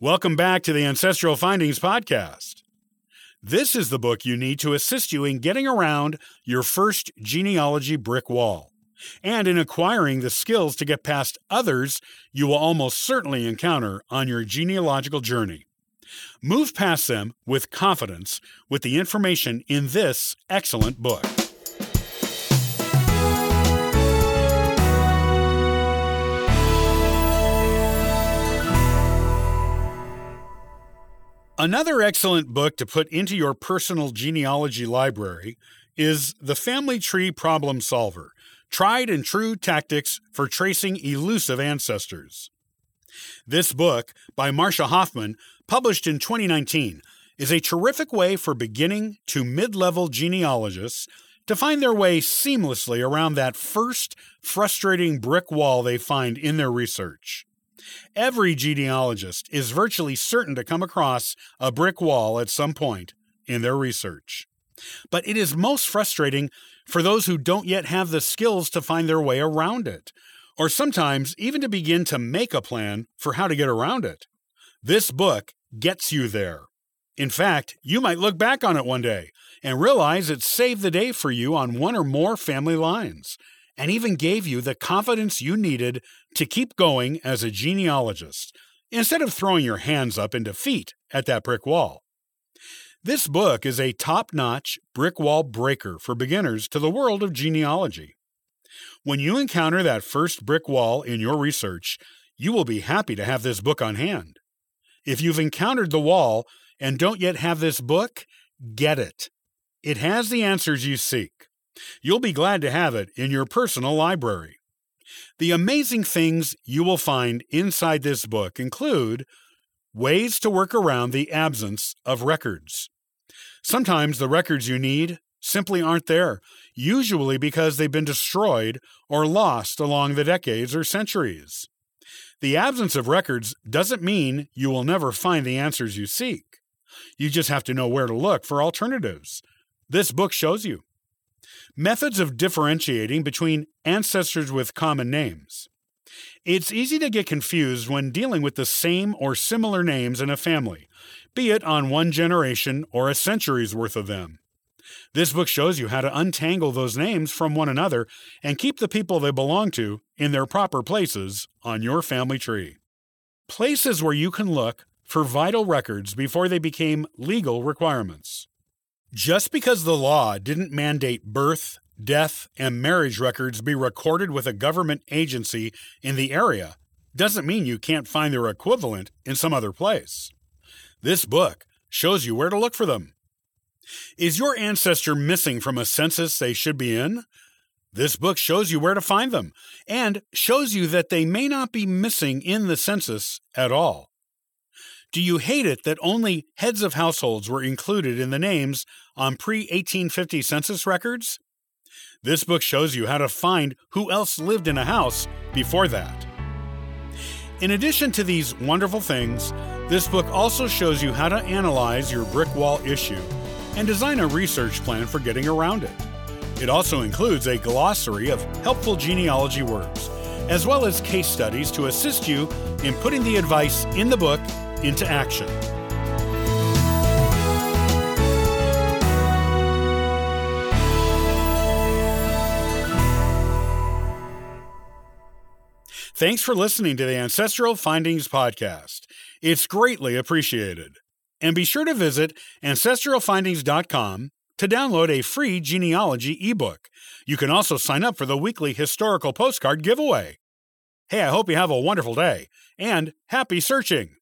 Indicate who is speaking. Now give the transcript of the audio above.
Speaker 1: Welcome back to the Ancestral Findings Podcast. This is the book you need to assist you in getting around your first genealogy brick wall and in acquiring the skills to get past others you will almost certainly encounter on your genealogical journey. Move past them with confidence with the information in this excellent book. Another excellent book to put into your personal genealogy library is The Family Tree Problem Solver Tried and True Tactics for Tracing Elusive Ancestors. This book, by Marsha Hoffman, published in 2019, is a terrific way for beginning to mid level genealogists to find their way seamlessly around that first frustrating brick wall they find in their research. Every genealogist is virtually certain to come across a brick wall at some point in their research. But it is most frustrating for those who don't yet have the skills to find their way around it, or sometimes even to begin to make a plan for how to get around it. This book gets you there. In fact, you might look back on it one day and realize it saved the day for you on one or more family lines and even gave you the confidence you needed to keep going as a genealogist, instead of throwing your hands up in defeat at that brick wall. This book is a top notch brick wall breaker for beginners to the world of genealogy. When you encounter that first brick wall in your research, you will be happy to have this book on hand. If you've encountered the wall and don't yet have this book, get it. It has the answers you seek. You'll be glad to have it in your personal library. The amazing things you will find inside this book include ways to work around the absence of records. Sometimes the records you need simply aren't there, usually because they've been destroyed or lost along the decades or centuries. The absence of records doesn't mean you will never find the answers you seek. You just have to know where to look for alternatives. This book shows you. Methods of differentiating between ancestors with common names. It's easy to get confused when dealing with the same or similar names in a family, be it on one generation or a century's worth of them. This book shows you how to untangle those names from one another and keep the people they belong to in their proper places on your family tree. Places where you can look for vital records before they became legal requirements. Just because the law didn't mandate birth, death, and marriage records be recorded with a government agency in the area doesn't mean you can't find their equivalent in some other place. This book shows you where to look for them. Is your ancestor missing from a census they should be in? This book shows you where to find them and shows you that they may not be missing in the census at all. Do you hate it that only heads of households were included in the names on pre 1850 census records? This book shows you how to find who else lived in a house before that. In addition to these wonderful things, this book also shows you how to analyze your brick wall issue and design a research plan for getting around it. It also includes a glossary of helpful genealogy words, as well as case studies to assist you in putting the advice in the book into action. Thanks for listening to the Ancestral Findings Podcast. It's greatly appreciated. And be sure to visit ancestralfindings.com to download a free genealogy ebook. You can also sign up for the weekly historical postcard giveaway. Hey, I hope you have a wonderful day and happy searching!